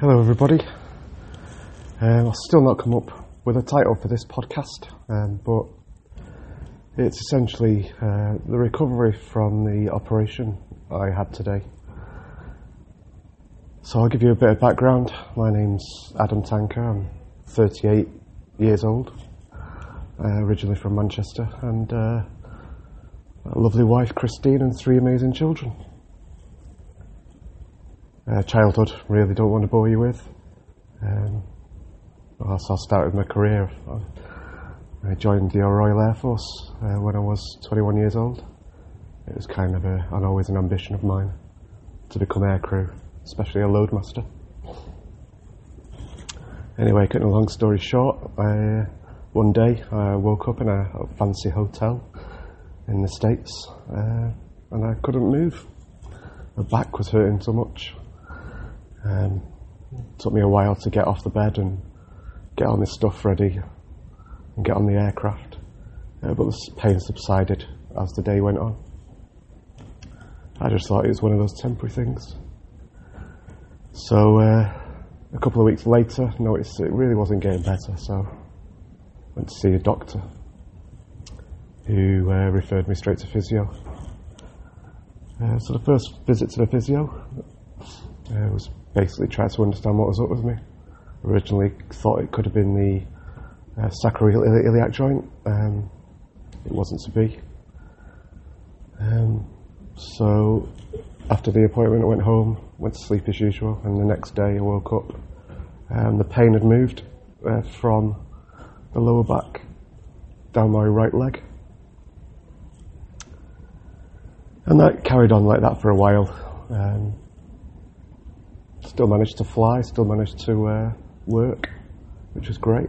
Hello, everybody. Um, I've still not come up with a title for this podcast, um, but it's essentially uh, the recovery from the operation I had today. So I'll give you a bit of background. My name's Adam Tanker. I'm 38 years old, uh, originally from Manchester, and uh, a lovely wife, Christine, and three amazing children. Uh, childhood, really don't want to bore you with. Um, whilst I started my career, I joined the Royal Air Force uh, when I was 21 years old. It was kind of a, and always an ambition of mine to become aircrew, especially a loadmaster. Anyway, cutting a long story short, I, one day I woke up in a, a fancy hotel in the States uh, and I couldn't move. My back was hurting so much. Um, it took me a while to get off the bed and get all my stuff ready and get on the aircraft. Uh, but the pain subsided as the day went on. I just thought it was one of those temporary things. So uh, a couple of weeks later, noticed it really wasn't getting better, so went to see a doctor who uh, referred me straight to physio. Uh, so the first visit to the physio uh, was basically trying to understand what was up with me. Originally thought it could have been the uh, sacroiliac joint. Um, it wasn't to be. Um, so after the appointment, I went home, went to sleep as usual, and the next day I woke up. and the pain had moved uh, from the lower back down my right leg. And that carried on like that for a while. Um, still managed to fly, still managed to uh, work, which was great.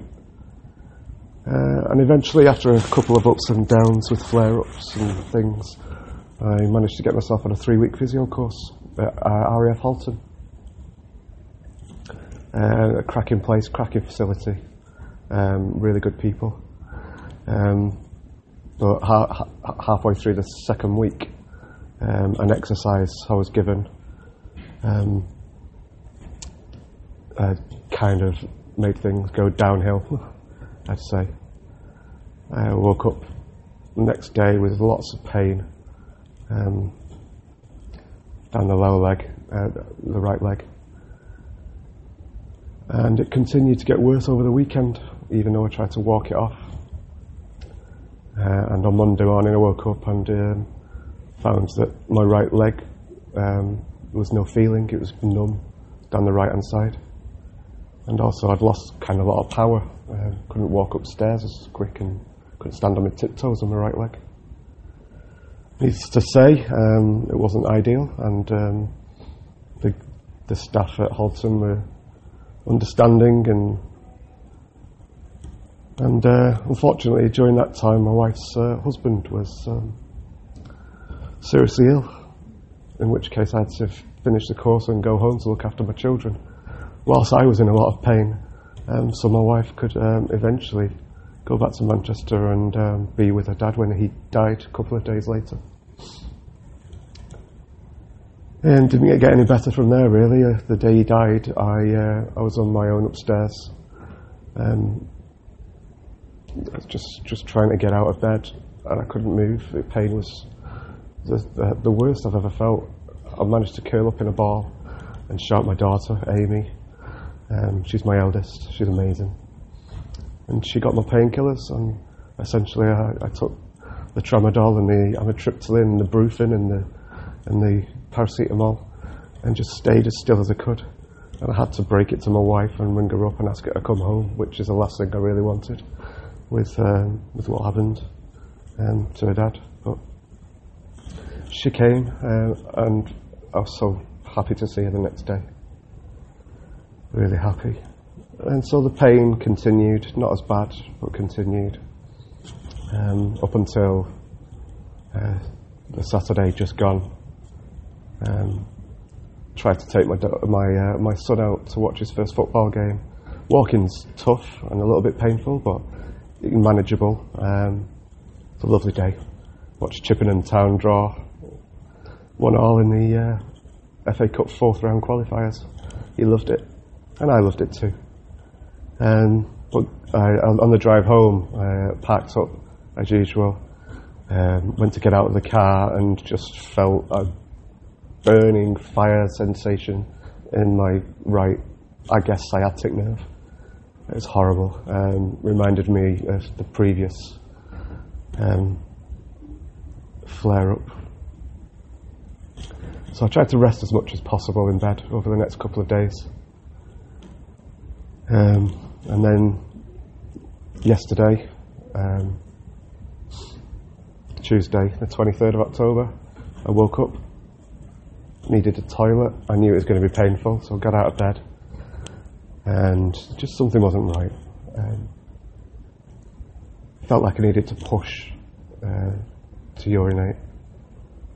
Uh, and eventually, after a couple of ups and downs with flare ups and things, I managed to get myself on a three week physio course at uh, RAF Halton. Uh, a cracking place, cracking facility, um, really good people. Um, but ha- ha- halfway through the second week, um, an exercise I was given um, uh, kind of made things go downhill, I'd say. I woke up the next day with lots of pain um, down the lower leg, uh, the right leg. And it continued to get worse over the weekend, even though I tried to walk it off. Uh, and on Monday morning, I woke up and um, found that my right leg um, was no feeling, it was numb down the right hand side. And also, I'd lost kind of a lot of power. Uh, couldn't walk upstairs as quick and couldn't stand on my tiptoes on my right leg. Needless to say, um, it wasn't ideal, and um, the, the staff at Halton were understanding and and uh, unfortunately, during that time, my wife's uh, husband was um, seriously ill, in which case I had to finish the course and go home to look after my children, whilst I was in a lot of pain. Um, so my wife could um, eventually go back to Manchester and um, be with her dad when he died a couple of days later. And didn't get any better from there, really. Uh, the day he died, I uh, I was on my own upstairs, um, just just trying to get out of bed, and I couldn't move. The pain was the, the, the worst I've ever felt. I managed to curl up in a ball and shout my daughter, Amy. Um, she's my eldest. She's amazing, and she got my painkillers. And essentially, I, I took the tramadol and the amitriptyline and the brufen and the and the paracetamol and just stayed as still as I could. And I had to break it to my wife and ring her up and ask her to come home, which is the last thing I really wanted with um, with what happened um, to her dad. But she came, uh, and I was so happy to see her the next day. Really happy. And so the pain continued, not as bad, but continued um, up until uh, the Saturday just gone um, tried to take my my uh, my son out to watch his first football game. Walking's tough and a little bit painful, but manageable. Um, it's a lovely day. Watched Chippenham Town draw one all in the uh, FA Cup fourth round qualifiers. He loved it. And I loved it too. Um, but I, on the drive home, I parked up as usual, um, went to get out of the car and just felt a burning fire sensation in my right, I guess, sciatic nerve. It was horrible. Um, reminded me of the previous um, flare up. So I tried to rest as much as possible in bed over the next couple of days. Um, and then yesterday, um, Tuesday, the 23rd of October, I woke up, needed a toilet. I knew it was going to be painful, so I got out of bed, and just something wasn't right. Um, felt like I needed to push uh, to urinate.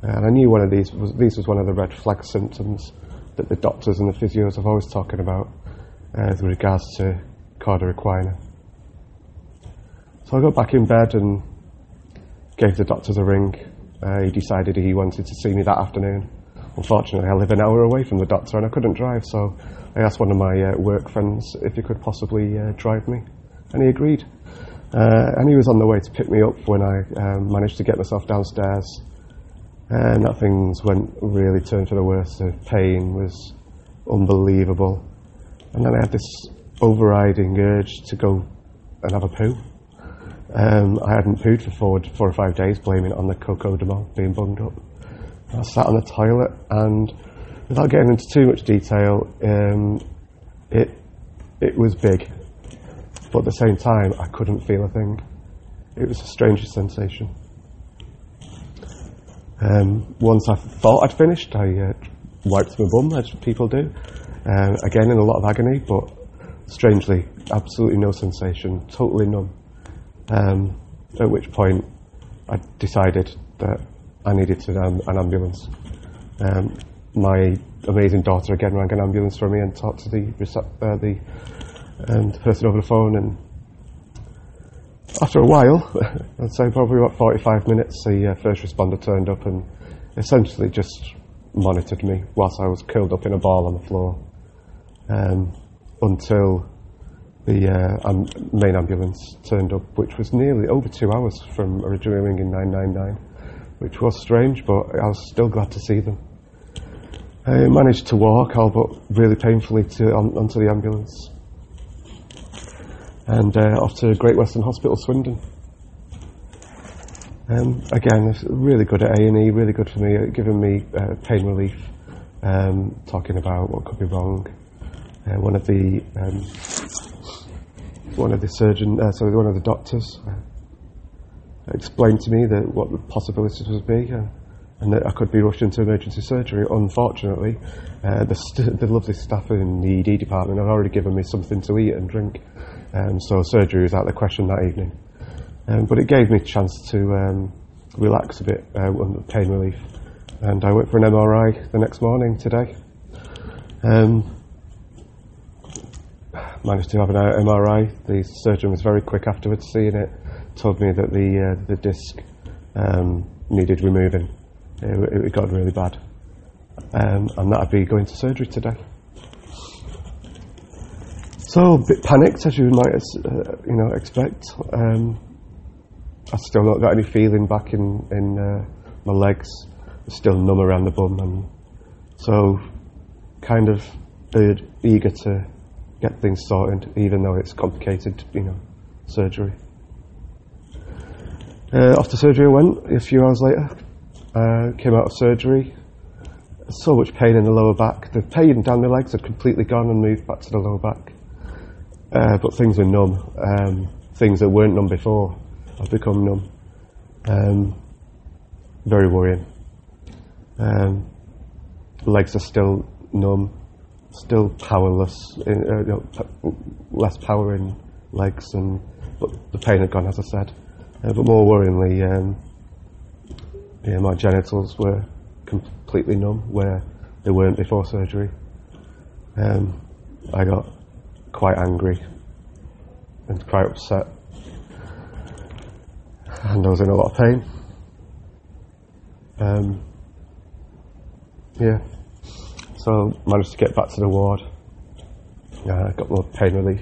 And I knew one of these was, these was one of the red flag symptoms that the doctors and the physios are always talking about uh, with regards to Cauda equina. So I got back in bed and gave the doctors a ring. Uh, he decided he wanted to see me that afternoon. Unfortunately, I live an hour away from the doctor and I couldn't drive, so I asked one of my uh, work friends if he could possibly uh, drive me, and he agreed. Uh, and he was on the way to pick me up when I um, managed to get myself downstairs. And that things went really turned for the worse. The pain was unbelievable. And then I had this overriding urge to go and have a poo. Um, I hadn't pooed for four, four or five days, blaming it on the co-codamol being bunged up. I sat on the toilet, and without getting into too much detail, um, it it was big, but at the same time, I couldn't feel a thing. It was the strangest sensation. Um, once I thought I'd finished, I uh, wiped my bum, as people do. Uh, again, in a lot of agony, but strangely, absolutely no sensation, totally numb. Um, at which point, I decided that I needed to, um, an ambulance. Um, my amazing daughter again rang an ambulance for me and talked to the uh, the, um, person over the phone. And after a while, I'd say probably about 45 minutes, the uh, first responder turned up and essentially just monitored me whilst I was curled up in a ball on the floor um, until the uh, um, main ambulance turned up, which was nearly over two hours from originally ringing 999, which was strange, but I was still glad to see them. I managed to walk, albeit really painfully, to, on, onto the ambulance and uh, off to Great Western Hospital, Swindon. Um, again, really good at A&E, really good for me, giving me uh, pain relief, um, talking about what could be wrong. Uh, one of the um, one of the surgeon, uh, sorry, one of the doctors uh, explained to me that what the possibilities would be, uh, and that I could be rushed into emergency surgery. Unfortunately, uh, the, st- the lovely staff in the ED department had already given me something to eat and drink, um, so surgery was out of the question that evening. Um, but it gave me a chance to um, relax a bit uh, pain relief, and I went for an MRI the next morning today. Um, managed to have an MRI. The surgeon was very quick afterwards seeing it. Told me that the uh, the disc um, needed removing. It, it, got really bad, um, and that I'd be going to surgery today. So a bit panicked, as you might uh, you know expect. Um, I've still not got any feeling back in in uh, my legs. still numb around the bum, and so kind of eager to get things sorted, even though it's complicated, you know, surgery. Uh, after surgery, I went a few hours later. Uh, came out of surgery. So much pain in the lower back. The pain down my legs had completely gone and moved back to the lower back. Uh, but things were numb. Um, things that weren't numb before have become numb. Um, very worrying. Um, legs are still numb still powerless, in, uh, you know, less power in legs, and but the pain had gone, as I said. Uh, but more worryingly, um, yeah, my genitals were completely numb, where they weren't before surgery. Um, I got quite angry and quite upset, and I was in a lot of pain. Um, yeah. So managed to get back to the ward. Uh, got more pain relief.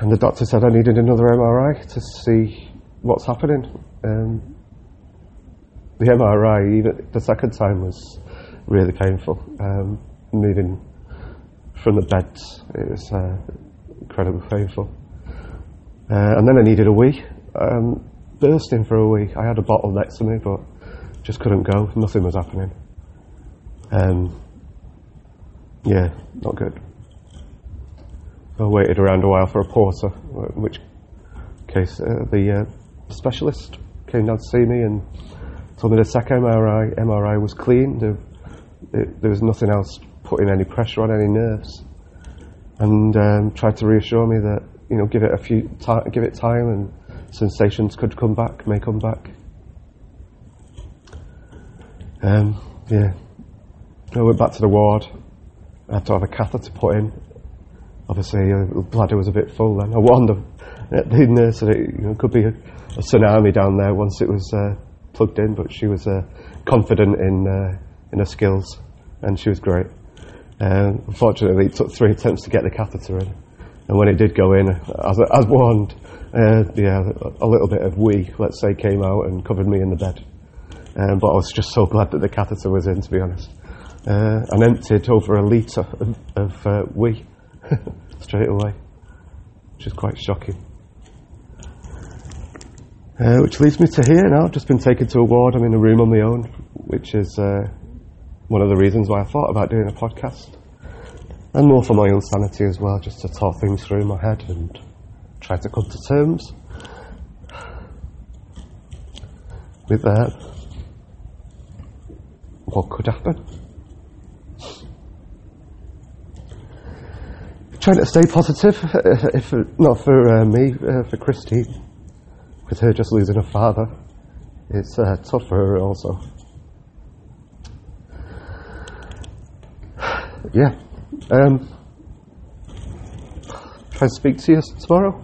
And the doctor said I needed another MRI to see what's happening. Um, the MRI, even the second time, was really painful. Um, moving from the bed, it was uh, incredibly painful. Uh, and then I needed a wee. Um, bursting for a wee. I had a bottle next to me, but just couldn't go. Nothing was happening. Um, yeah, not good. I waited around a while for a porter, in which case uh, the uh, specialist came down to see me and told me the second MRI, MRI was clean. There, it, there was nothing else putting any pressure on any nerves, and um, tried to reassure me that you know give it a few give it time and sensations could come back, may come back. Um, yeah, I went back to the ward. I had to have a catheter put in. Obviously, uh, the bladder was a bit full then. I warned them, the nurse that it you know, could be a, a, tsunami down there once it was uh, plugged in, but she was uh, confident in, uh, in her skills and she was great. Um, unfortunately, it took three attempts to get the catheter in. And when it did go in, as, as warned, uh, yeah, a little bit of wee, let's say, came out and covered me in the bed. Um, but I was just so glad that the catheter was in, to be honest. Uh, and emptied over a litre of, of uh, wee straight away, which is quite shocking. Uh, which leads me to here now. I've just been taken to a ward. I'm in a room on my own, which is uh, one of the reasons why I thought about doing a podcast. And more for my own sanity as well, just to talk things through in my head and try to come to terms with that. What could happen? Trying to stay positive, if not for uh, me, uh, for Christine, with her just losing her father. It's uh, tough for her also. yeah. Um, try to speak to you tomorrow.